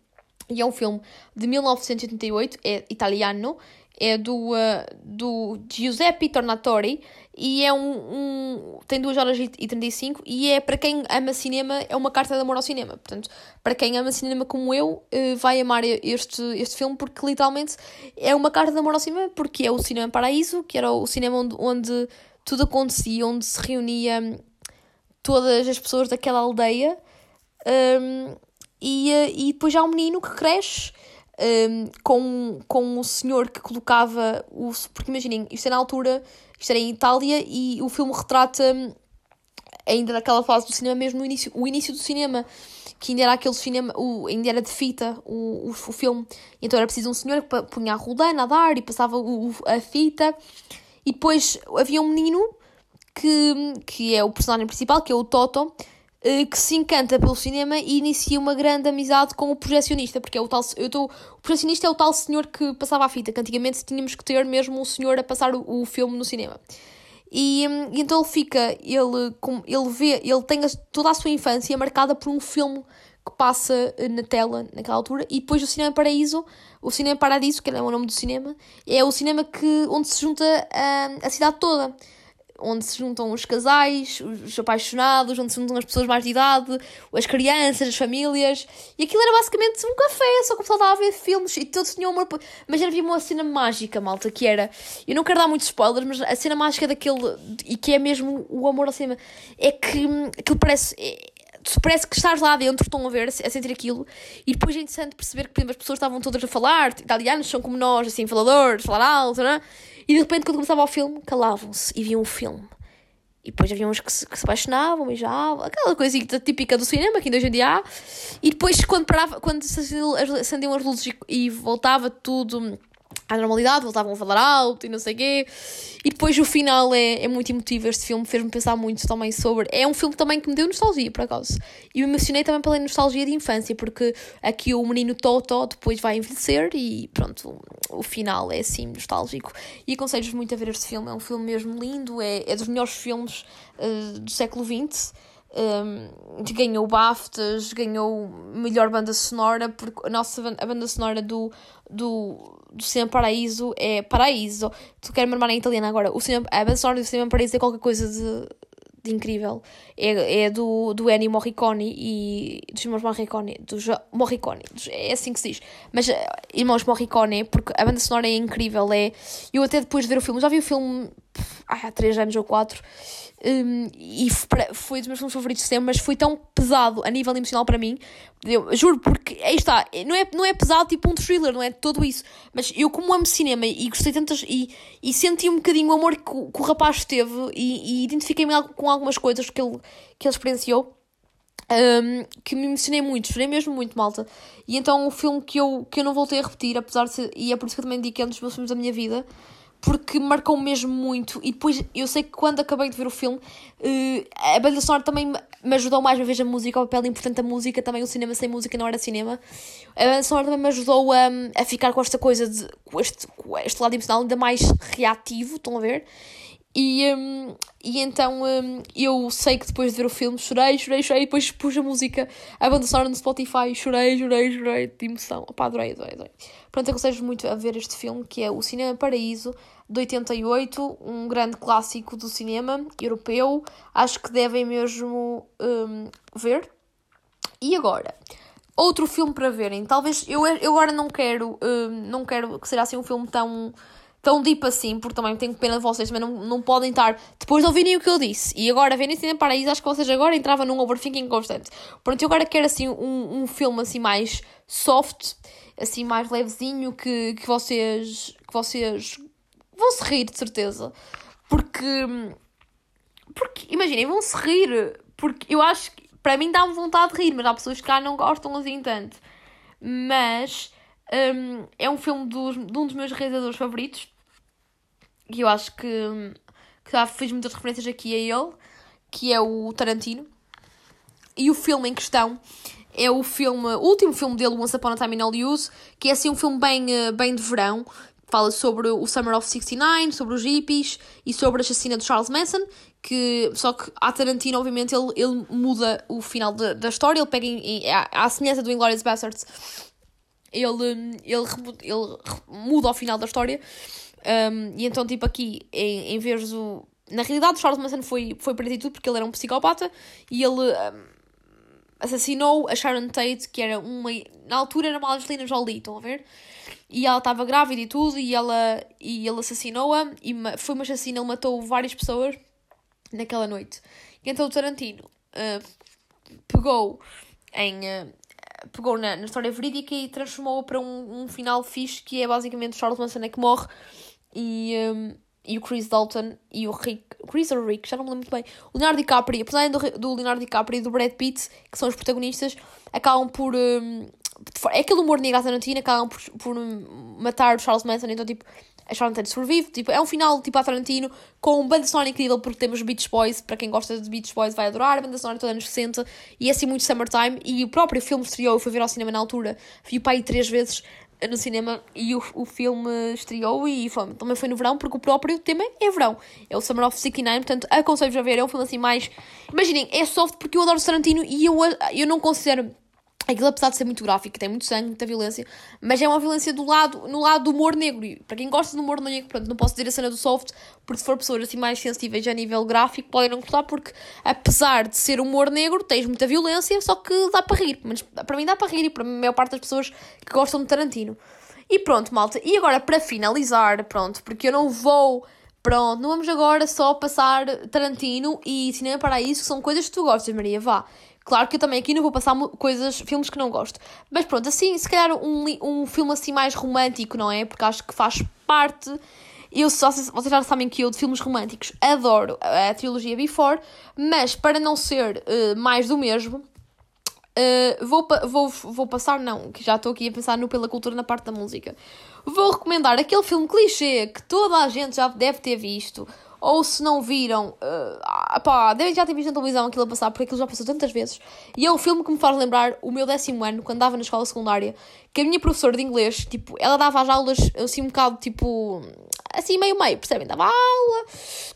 E é um filme de 1988, é italiano, é do, uh, do Giuseppe Tornatori e é um, um, tem 2 horas e 35 e é para quem ama cinema, é uma carta de amor ao cinema. Portanto, para quem ama cinema como eu, uh, vai amar este, este filme porque literalmente é uma carta de amor ao cinema, porque é o Cinema Paraíso, que era o cinema onde, onde tudo acontecia, onde se reunia todas as pessoas daquela aldeia. Um, e, eh, e depois há um menino que cresce um, com, com o senhor que colocava o. Porque imaginem, isto é na altura, isto era em Itália e o filme retrata ainda naquela fase do cinema, mesmo no início, o início do cinema, que ainda era aquele cinema, o, ainda era de fita o, o, o filme. Então era preciso um senhor que punha a roda a dar e passava o, a fita. E depois havia um menino que, que é o personagem principal, que é o Toto, que se encanta pelo cinema e inicia uma grande amizade com o projecionista, porque é o tal. Eu tô, o projecionista é o tal senhor que passava a fita, que antigamente tínhamos que ter mesmo um senhor a passar o, o filme no cinema. E, hum, e então ele fica, ele, ele vê, ele tem toda a sua infância marcada por um filme que passa eh, na tela naquela altura, e depois o Cinema Paraíso, o Cinema Paradiso, que é o nome do cinema, é o cinema que, onde se junta a, a cidade toda onde se juntam os casais, os apaixonados, onde se juntam as pessoas mais de idade, as crianças, as famílias. E aquilo era basicamente um café, só que o pessoal estava a ver filmes e todos tinham amor. Mas havia uma cena mágica, malta, que era. Eu não quero dar muitos spoilers, mas a cena mágica daquele. e que é mesmo o amor ao cinema. É que aquilo parece. É, parece que estás lá dentro, estão a ver, a sentir aquilo, e depois é interessante perceber que as pessoas estavam todas a falar, italianos são como nós, assim, faladores, falar alto, não é? E de repente, quando começava o filme, calavam-se e viam o filme. E depois havia uns que se, que se apaixonavam, beijavam, aquela coisinha típica do cinema, que ainda hoje em dia há. E depois, quando, parava, quando se acendiam as luzes e, e voltava tudo à normalidade, voltavam a falar alto e não sei o quê. E depois o final é, é muito emotivo. Este filme fez-me pensar muito também sobre. É um filme também que me deu nostalgia, por acaso. E me emocionei também pela nostalgia de infância, porque aqui o menino Toto depois vai envelhecer e pronto, o, o final é assim nostálgico. E aconselho-vos muito a ver este filme. É um filme mesmo lindo, é, é dos melhores filmes uh, do século XX. Um, ganhou BAFTAs, ganhou melhor banda sonora, porque a nossa a banda sonora do, do, do Cinema Paraíso é Paraíso. Tu queres me em italiano agora. O cinema, a banda sonora do Cinema Paraíso é qualquer coisa de, de incrível. É, é do, do Ennio Morricone e dos irmãos Morricone. Dos Morricone. Dos, é assim que se diz. Mas eh, irmãos Morricone, porque a banda sonora é incrível. É, eu até depois de ver o filme, já vi o filme há 3 anos ou 4 um, e foi dos meus filmes favoritos sempre, mas foi tão pesado a nível emocional para mim. Eu juro, porque aí está, não é, não é pesado tipo um thriller, não é todo isso. Mas eu, como amo cinema e gostei tantas. e, e senti um bocadinho o amor que, que o rapaz teve e, e identifiquei-me com algumas coisas que ele, que ele experienciou. Um, que me emocionei muito, chorei mesmo muito, malta. E então o filme que eu, que eu não voltei a repetir, apesar de ser, e é por isso que eu também digo que é um dos meus filmes da minha vida, porque marcou mesmo muito. E depois eu sei que quando acabei de ver o filme, uh, a banda sonora também me ajudou mais uma vez a música, o papel importante da música, também o cinema sem música não era cinema. A banda sonora também me ajudou a, a ficar com esta coisa, de, com, este, com este lado emocional ainda mais reativo, estão a ver? E, um, e então um, eu sei que depois de ver o filme chorei, chorei, chorei, e depois pus a música, a banda sonora no Spotify, chorei, chorei, chorei, de emoção. Opá, adorei, adorei, adorei. Pronto, aconselho muito a ver este filme, que é O Cinema Paraíso, de 88, um grande clássico do cinema europeu. Acho que devem mesmo um, ver. E agora, outro filme para verem. Talvez eu, eu agora não quero, um, não quero que seja assim um filme tão tão deep assim, porque também tenho pena de vocês, mas não, não podem estar depois de ouvirem o que eu disse e agora verem Cinema Paraíso, acho que vocês agora entravam num overthinking constante. Pronto, eu agora quero assim um, um filme assim mais soft, assim mais levezinho, que, que vocês que vocês vão se rir de certeza. Porque porque imaginem, vão se rir, porque eu acho que para mim dá-me vontade de rir, mas há pessoas que cá não gostam assim tanto. Mas um, é um filme dos, de um dos meus realizadores favoritos. Que eu acho que, que já fiz muitas referências aqui a ele. Que é o Tarantino. E o filme em questão é o filme, o último filme dele, Once Upon a Time in Hollywood, que é assim um filme bem, eh, bem de verão, fala sobre o Summer of 69, sobre os hippies e sobre a chacina do Charles Manson, que só que a Tarantino, obviamente, ele, ele muda o final de, da história, ele pega em, em, à, à semelhança do Inglourious Basterds, ele, ele, ele muda ao final da história. Um, e então, tipo, aqui, em, em vez do. Na realidade, Charles Manson foi, foi preso e tudo porque ele era um psicopata e ele um, assassinou a Sharon Tate, que era uma. Na altura era uma Angelina Jolie, estão a ver? E ela estava grávida e tudo, e, ela, e ele assassinou-a, e foi uma assassina, ele matou várias pessoas naquela noite. E então o Tarantino uh, pegou em. Uh, pegou na, na história verídica e transformou-a para um, um final fixe que é basicamente Charles Manson é que morre e, um, e o Chris Dalton e o Rick, Chris ou Rick, já não me lembro muito bem, o Leonardo DiCaprio, apesar do, do Leonardo DiCaprio e do Brad Pitt, que são os protagonistas, acabam por. Um, é aquele humor negro à Tarantino, acabam por, por matar o Charles Manson, então tipo a Sharon Tate sobrevive. Tipo, é um final tipo a Tarantino com banda sonora incrível porque temos Beach Boys. Para quem gosta de Beach Boys vai adorar. A banda sonora toda anos 60 e é assim muito summertime. E o próprio filme estreou, eu fui ver ao cinema na altura. Vi o pai três vezes. no cinema e o, o filme estreou e foi, também foi no verão, porque o próprio tema é verão. É o Summer of 69, portanto aconselho-vos a ver. É um filme assim mais. Imaginem, é soft porque eu adoro Tarantino e eu, eu não considero Aquilo, apesar de ser muito gráfico, tem muito sangue, muita violência, mas é uma violência do lado, no lado do humor negro. E para quem gosta do humor negro, pronto, não posso dizer a cena do soft, porque se for pessoas assim mais sensíveis a nível gráfico, podem não gostar, porque apesar de ser humor negro, tens muita violência, só que dá para rir. Mas para mim dá para rir e para a maior parte das pessoas que gostam de Tarantino. E pronto, malta. E agora, para finalizar, pronto, porque eu não vou. Pronto, não vamos agora só passar Tarantino e Cinema Paraíso, que são coisas que tu gostas, Maria, vá. Claro que eu também aqui não vou passar coisas, filmes que não gosto. Mas pronto, assim, se calhar um, um filme assim mais romântico, não é? Porque acho que faz parte. Eu só, vocês já sabem que eu de filmes românticos adoro a, a trilogia Before, mas para não ser uh, mais do mesmo, uh, vou, vou, vou passar, não, que já estou aqui a pensar no Pela Cultura na parte da música. Vou recomendar aquele filme clichê que toda a gente já deve ter visto, ou se não viram, uh, pá, devem já ter visto na televisão aquilo a passar, porque aquilo já passou tantas vezes. E é um filme que me faz lembrar o meu décimo ano, quando andava na escola secundária, que a minha professora de inglês, tipo, ela dava as aulas assim um bocado, tipo, assim meio meio, percebem? Dava aula,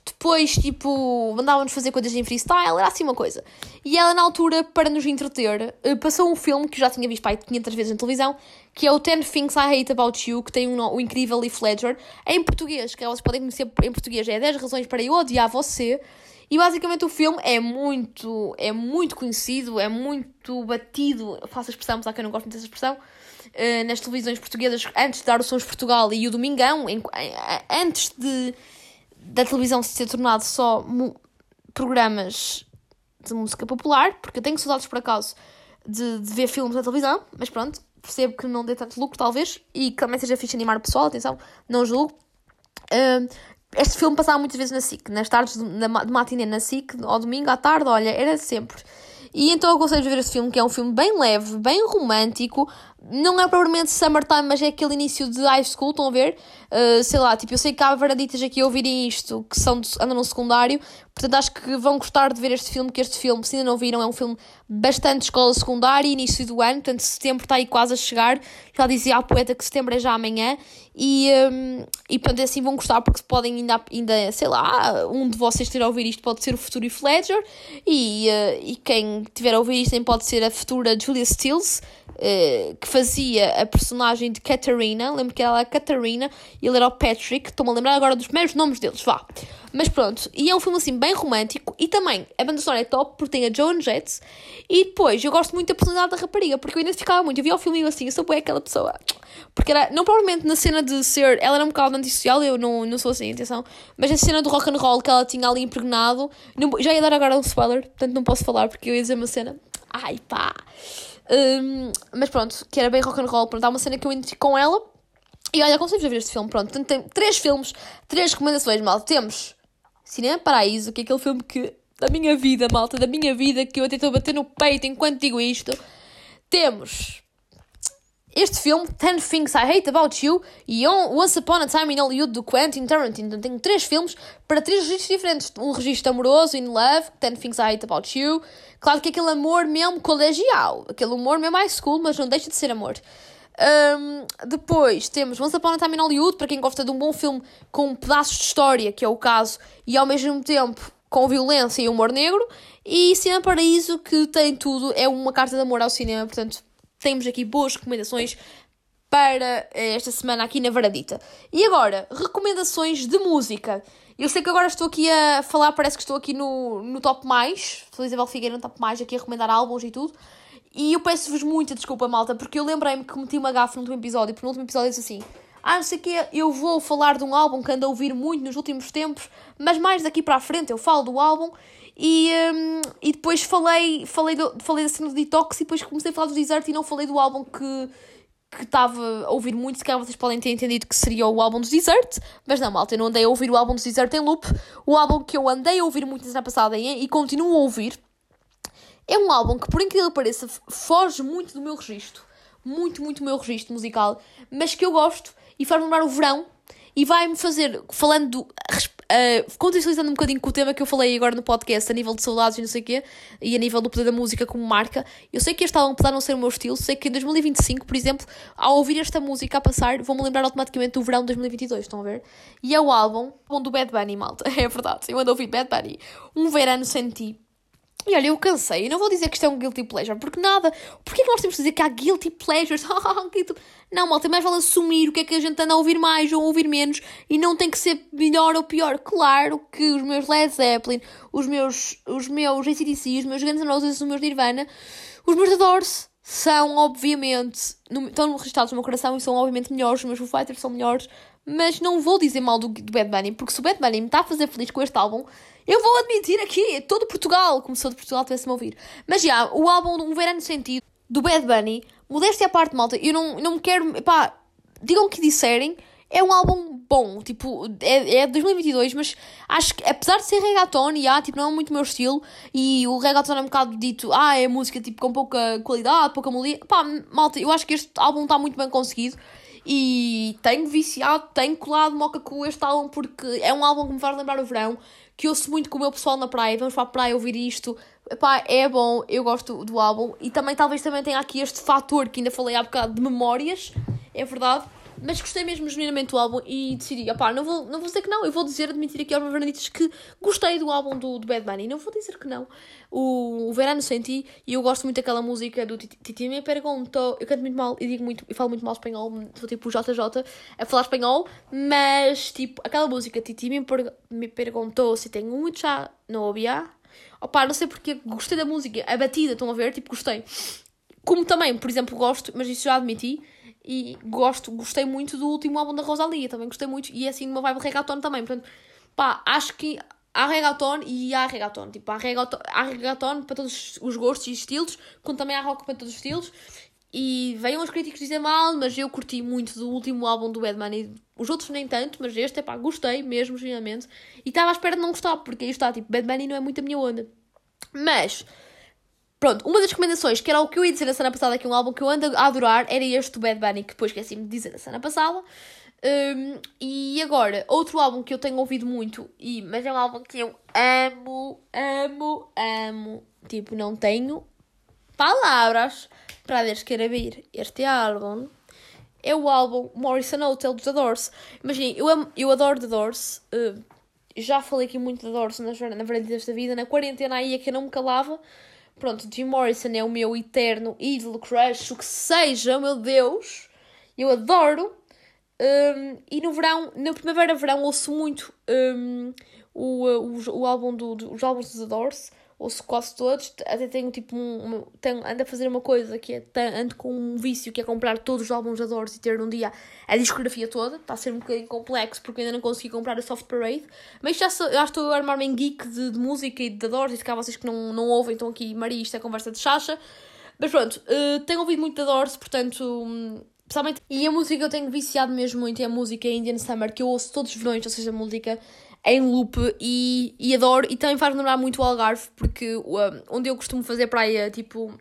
depois, tipo, mandava-nos fazer coisas em freestyle, era assim uma coisa. E ela, na altura, para nos entreter, uh, passou um filme que eu já tinha visto pai 500 vezes na televisão, que é o 10 Things I Hate About You, que tem um, o incrível Leaf Ledger, em português, que elas podem conhecer em português, é 10 razões para eu odiar você. E basicamente o filme é muito, é muito conhecido, é muito batido, faço a expressão, apesar que eu não gosto muito dessa expressão, uh, nas televisões portuguesas, antes de dar o Sons Portugal e o Domingão, em, antes de da televisão se ter tornado só programas de música popular, porque eu tenho saudades por acaso de, de ver filmes na televisão, mas pronto, percebo que não dê tanto lucro, talvez, e que também seja fixe animar o pessoal, atenção, não julgo. Este filme passava muitas vezes na SIC, nas tardes de, de matiné na SIC, ao domingo à tarde, olha, era sempre. E então eu aconselho ver este filme, que é um filme bem leve, bem romântico. Não é propriamente summertime, mas é aquele início de high school, estão a ver? Uh, sei lá, tipo, eu sei que há varaditas aqui a ouvirem isto, que são de, andam no secundário, portanto acho que vão gostar de ver este filme, que este filme, se ainda não viram, é um filme bastante escola secundária, início do ano, portanto setembro está aí quase a chegar. Já dizia a poeta que setembro é já amanhã, e, um, e portanto é assim vão gostar, porque podem ainda, ainda, sei lá, um de vocês ter a ouvir isto pode ser o futuro Heath Ledger, e, uh, e quem tiver a ouvir isto também pode ser a futura Julia Stiles, uh, que fazia a personagem de Katarina. Lembro que ela era a Katarina e ele era o Patrick. Estou-me a lembrar agora dos primeiros nomes deles, vá. Mas pronto, e é um filme assim bem romântico e também a banda sonora é top porque tem a Joan Jett e depois eu gosto muito da personalidade da rapariga porque eu identificava muito. Eu via o filme e eu assim, eu sou bem aquela pessoa. Porque era, não provavelmente na cena de ser, ela era um bocado antissocial, eu não, não sou assim, atenção, mas a cena do rock and roll que ela tinha ali impregnado, não, já ia dar agora um spoiler, portanto não posso falar porque eu ia dizer uma cena. Ai pá! Um, mas pronto, que era bem rock and roll. Pronto, há uma cena que eu identifico com ela. E olha, a ver este filme. Pronto, portanto, tem três filmes, três recomendações, mal. Temos Cinema Paraíso, que é aquele filme que. da minha vida, malta, da minha vida, que eu até estou a bater no peito enquanto digo isto. Temos este filme, Ten Things I Hate About You e Once Upon a Time in Hollywood do Quentin Tarantino. Então tenho três filmes para três registros diferentes. Um registro amoroso, In Love, Ten Things I Hate About You. Claro que aquele amor mesmo colegial, aquele humor mesmo high school, mas não deixa de ser amor. Um, depois temos Once Upon a Time in Hollywood, para quem gosta de um bom filme com pedaços de história, que é o caso, e ao mesmo tempo com violência e humor negro. E Cinema Paraíso, que tem tudo, é uma carta de amor ao cinema, portanto temos aqui boas recomendações para esta semana aqui na Varadita. E agora, recomendações de música. Eu sei que agora estou aqui a falar, parece que estou aqui no, no Top Mais, sou Isabel Figueiredo no Top Mais, aqui a recomendar álbuns e tudo. E eu peço-vos muita desculpa, malta, porque eu lembrei-me que meti uma gafa no último episódio, porque no último episódio disse assim: Ah, não sei o quê, eu vou falar de um álbum que ando a ouvir muito nos últimos tempos, mas mais daqui para a frente eu falo do álbum. E, um, e depois falei, falei, do, falei cena do Detox e depois comecei a falar do Desert e não falei do álbum que que estava a ouvir muito, se calhar vocês podem ter entendido que seria o álbum do Desert, mas não, malta, eu não andei a ouvir o álbum do Desert em loop. O álbum que eu andei a ouvir muito na semana passada e, e continuo a ouvir é um álbum que, por incrível que pareça, foge muito do meu registro. Muito, muito do meu registro musical, mas que eu gosto e faz-me lembrar o verão e vai-me fazer, falando do, uh, contextualizando um bocadinho com o tema que eu falei agora no podcast, a nível de saudades e não sei o quê, e a nível do poder da música como marca, eu sei que este álbum, apesar de não ser o meu estilo, sei que em 2025, por exemplo, ao ouvir esta música a passar, vou-me lembrar automaticamente do verão de 2022, estão a ver? E é o álbum, álbum do Bad Bunny, malta, é verdade, eu ando a ouvir Bad Bunny, Um Verano Sem Ti, e olha, eu cansei. Eu não vou dizer que isto é um guilty pleasure, porque nada. Porquê é que nós temos que dizer que há guilty pleasures? não, malta, mais vale assumir o que é que a gente anda a ouvir mais ou a ouvir menos e não tem que ser melhor ou pior. Claro que os meus Led Zeppelin, os meus, os meus ACDC, os meus Guns N' Roses, os meus Nirvana, os meus The Doors são, obviamente, no, estão registrados no meu coração e são, obviamente, melhores. Os meus Foo Fighters são melhores, mas não vou dizer mal do, do Bad Bunny, porque se o Bad Bunny me está a fazer feliz com este álbum eu vou admitir aqui, todo Portugal, como se todo Portugal tivesse-me a ouvir. Mas já, o álbum Um Verano Sentido, do Bad Bunny, modéstia à parte, malta, eu não, não me quero, pá, digam o que disserem, é um álbum bom, tipo, é, é 2022, mas acho que, apesar de ser reggaeton, e ah, tipo, não é muito o meu estilo, e o reggaeton é um bocado dito, ah, é música, tipo, com pouca qualidade, pouca melodia, pá, malta, eu acho que este álbum está muito bem conseguido, e tenho viciado, tenho colado moca com este álbum, porque é um álbum que me faz lembrar o verão, que ouço muito com o meu pessoal na praia, vamos para a praia ouvir isto. Epá, é bom, eu gosto do álbum. E também talvez também tenha aqui este fator que ainda falei há bocado de memórias, é verdade. Mas gostei mesmo genuinamente do álbum e decidi, opá, não vou, não vou dizer que não, eu vou dizer, admitir aqui aos meus veranitas que gostei do álbum do, do Bad Bunny, não vou dizer que não. O, o Verano Senti, e eu gosto muito daquela música do Titi me perguntou, eu canto muito mal e digo muito, e falo muito mal espanhol, sou tipo JJ a falar espanhol, mas tipo, aquela música Titi me, me perguntou se tenho muita novia, opá, não sei porque gostei da música, a batida, estão a ver, tipo, gostei. Como também, por exemplo, gosto, mas isso já admiti, e gosto, gostei muito do último álbum da Rosalia, também gostei muito. E é assim numa vibe reggaeton também. Portanto, pá, acho que há reggaeton e há reggaeton. Tipo, há reggaeton, há reggaeton para todos os gostos e estilos, como também há rock para todos os estilos. E venham os críticos dizer mal, mas eu curti muito do último álbum do Bunny. Os outros nem tanto, mas este, pá, gostei mesmo, genuinamente. E estava à espera de não gostar, porque aí está, tipo, Bunny não é muito a minha onda. Mas, Pronto, uma das recomendações, que era o que eu ia dizer na semana passada, que é um álbum que eu ando a adorar, era este do Bad Bunny, que depois esqueci-me de dizer na semana passada. Um, e agora, outro álbum que eu tenho ouvido muito, e, mas é um álbum que eu amo, amo, amo. Tipo, não tenho palavras para descrever este álbum. É o álbum Morrison Hotel dos The Doors. Imaginem, eu, amo, eu adoro The Doors. Uh, já falei aqui muito The Doors na, na verdade desta vida. Na quarentena aí é que eu não me calava. Pronto, Jim Morrison é o meu eterno ídolo, crush, o que seja, meu Deus. Eu adoro. Um, e no verão, na primavera-verão, ouço muito um, o, o, o álbum do, do, os álbuns dos Doors ouço quase todos, até tenho tipo um, tenho, ando a fazer uma coisa que é, ando com um vício que é comprar todos os álbuns da Doors e ter num dia a discografia toda, está a ser um bocadinho complexo porque ainda não consegui comprar a Soft Parade, mas já, sou, já estou a armar-me em geek de, de, música e de Doors, e se cá vocês que não, não ouvem, então aqui, Maria, isto é conversa de chacha, mas pronto, uh, tenho ouvido muito da Doors, portanto... Um, E a música que eu tenho viciado mesmo muito é a música Indian Summer, que eu ouço todos os verões, ou seja, a música em loop e, e adoro. E também faz lembrar muito o Algarve, porque onde eu costumo fazer praia, tipo,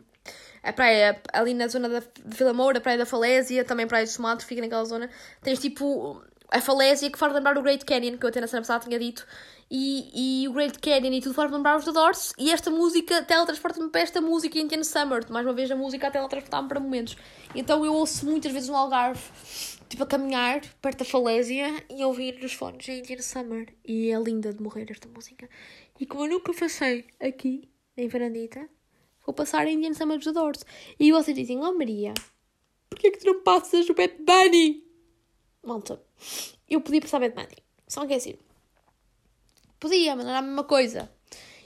a praia ali na zona da Vila Moura, a praia da Falésia, também a praia de Tomates, fica naquela zona, tens tipo a Falésia que faz lembrar o Great Canyon, que eu até na semana passada tinha dito, e, e o Great Canyon e tudo faz lembrar os The Doors, e esta música teletransporta-me para esta música Indian Summer, mais uma vez a música a teletransportar-me para momentos. Então eu ouço muitas vezes no Algarve tipo, a caminhar perto da falésia e ouvir nos fones a Indian Summer. E é linda de morrer esta música. E como eu nunca passei aqui, em Varandita, vou passar a Indian Summer dos Doors. E vocês dizem, oh Maria, porquê que tu não passas o Bad Bunny? Malta, eu podia passar Bad Bunny. Só que é assim, podia, mas não era a mesma coisa.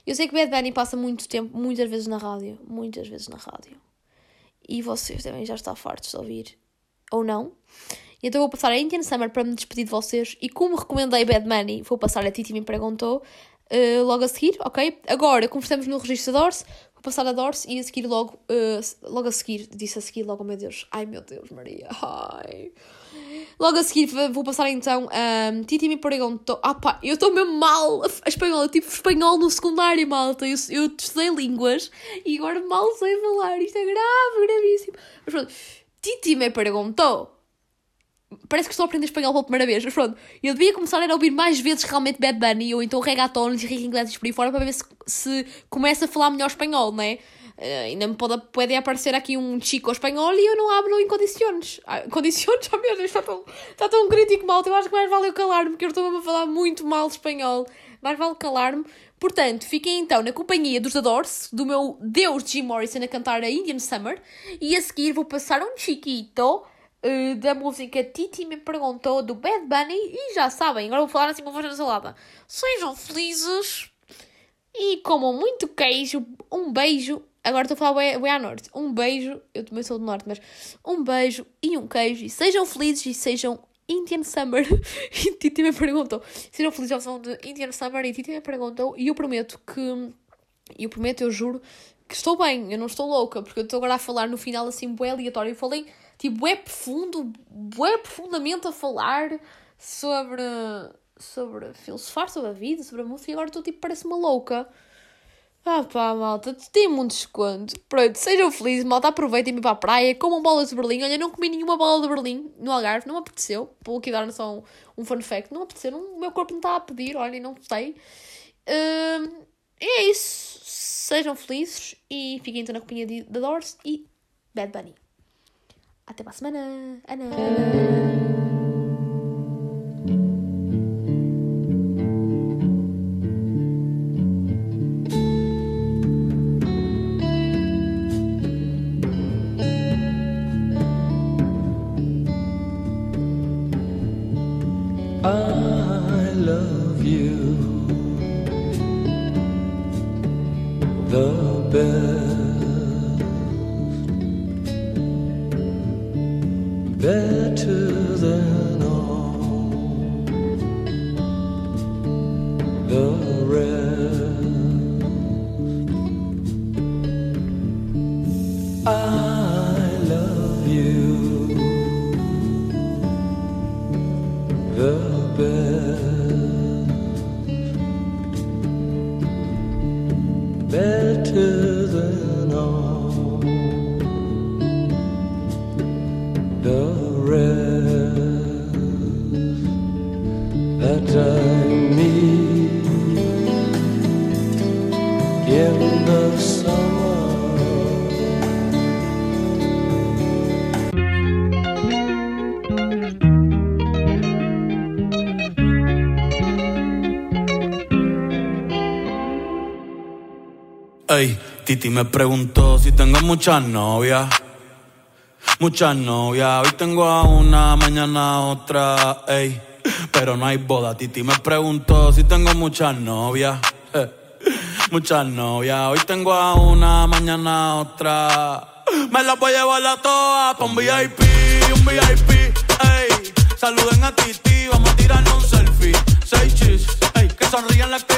Eu sei que Bad Bunny passa muito tempo, muitas vezes na rádio. Muitas vezes na rádio. E vocês devem já estar fartos de ouvir. Ou não. Então vou passar a Indian Summer para me despedir de vocês. E como recomendei Bad Money, vou passar a Titi me perguntou uh, logo a seguir, ok? Agora, como estamos no registro da Dorse, vou passar a Dorse e a seguir logo, uh, logo a seguir, disse a seguir logo, oh meu Deus, ai meu Deus, Maria, ai. Logo a seguir vou passar então a um, Titi me perguntou. Ah pá, eu estou mesmo mal a espanhol, eu tive espanhol no secundário, malta. Eu, eu estudei línguas e agora mal sei falar. Isto é grave, gravíssimo. Mas pronto, Titi me perguntou Parece que estou a aprender espanhol pela primeira vez, mas pronto. Eu devia começar a ouvir mais vezes realmente Bad Bunny ou então reggaetons e Rick Inglés por aí fora para ver se, se começa a falar melhor espanhol, não é? Uh, ainda me pode, pode aparecer aqui um chico espanhol e eu não abro em condições. Ah, condições? Oh meu Deus, está tão, está tão crítico mal. Eu acho que mais vale eu calar-me, porque eu estou a falar muito mal espanhol. Mais vale calar-me. Portanto, fiquem então na companhia dos Adores, do meu Deus Jim Morrison a cantar a Indian Summer. E a seguir vou passar um chiquito uh, da música Titi me perguntou do Bad Bunny. E já sabem, agora vou falar assim uma voz na salada. Sejam felizes e comam muito queijo. Um beijo Agora estou a falar bem, bem à norte. Um beijo, eu também sou do norte, mas um beijo e um queijo. E sejam felizes e sejam Indian Summer. e Titi me perguntou. Sejam felizes ao som de Indian Summer. E Titi me perguntou. E eu prometo que. Eu prometo, eu juro que estou bem. Eu não estou louca. Porque eu estou agora a falar no final assim, bué aleatório. Eu falei, tipo, é profundo, bué profundamente a falar sobre. Sobre filosofar sobre a vida, sobre a música. E agora estou tipo, parece uma louca. Ah pá, malta, tem um desconto. Pronto, sejam felizes, malta, aproveitem e para a praia, comam bolas de Berlim. Olha, não comi nenhuma bola de Berlim no Algarve, não me apeteceu. Vou aqui dar só um, um fun fact, não apeteceu, não, o meu corpo não está a pedir, olha, não sei. Uh, é isso, sejam felizes e fiquem então na companhia de The Doors e Bad Bunny. Até para a semana. Ana. Ey, Titi me preguntó si tengo muchas novias. Muchas novias, hoy tengo a una, mañana otra, ey. Pero no hay boda, Titi me preguntó si tengo muchas novias. Muchas novias, hoy tengo a una, mañana otra. Me las voy a llevar a todas pa' un VIP, un VIP, ey. Saluden a Titi, vamos a tirarnos un selfie. Seis chis, ey. Que sonrían las que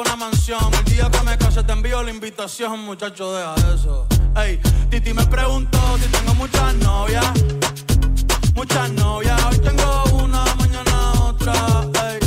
una mansión. El día que me case te envío la invitación, muchacho, deja eso. Ey, Titi me preguntó si tengo muchas novias. Muchas novias, hoy tengo una, mañana otra. Ey.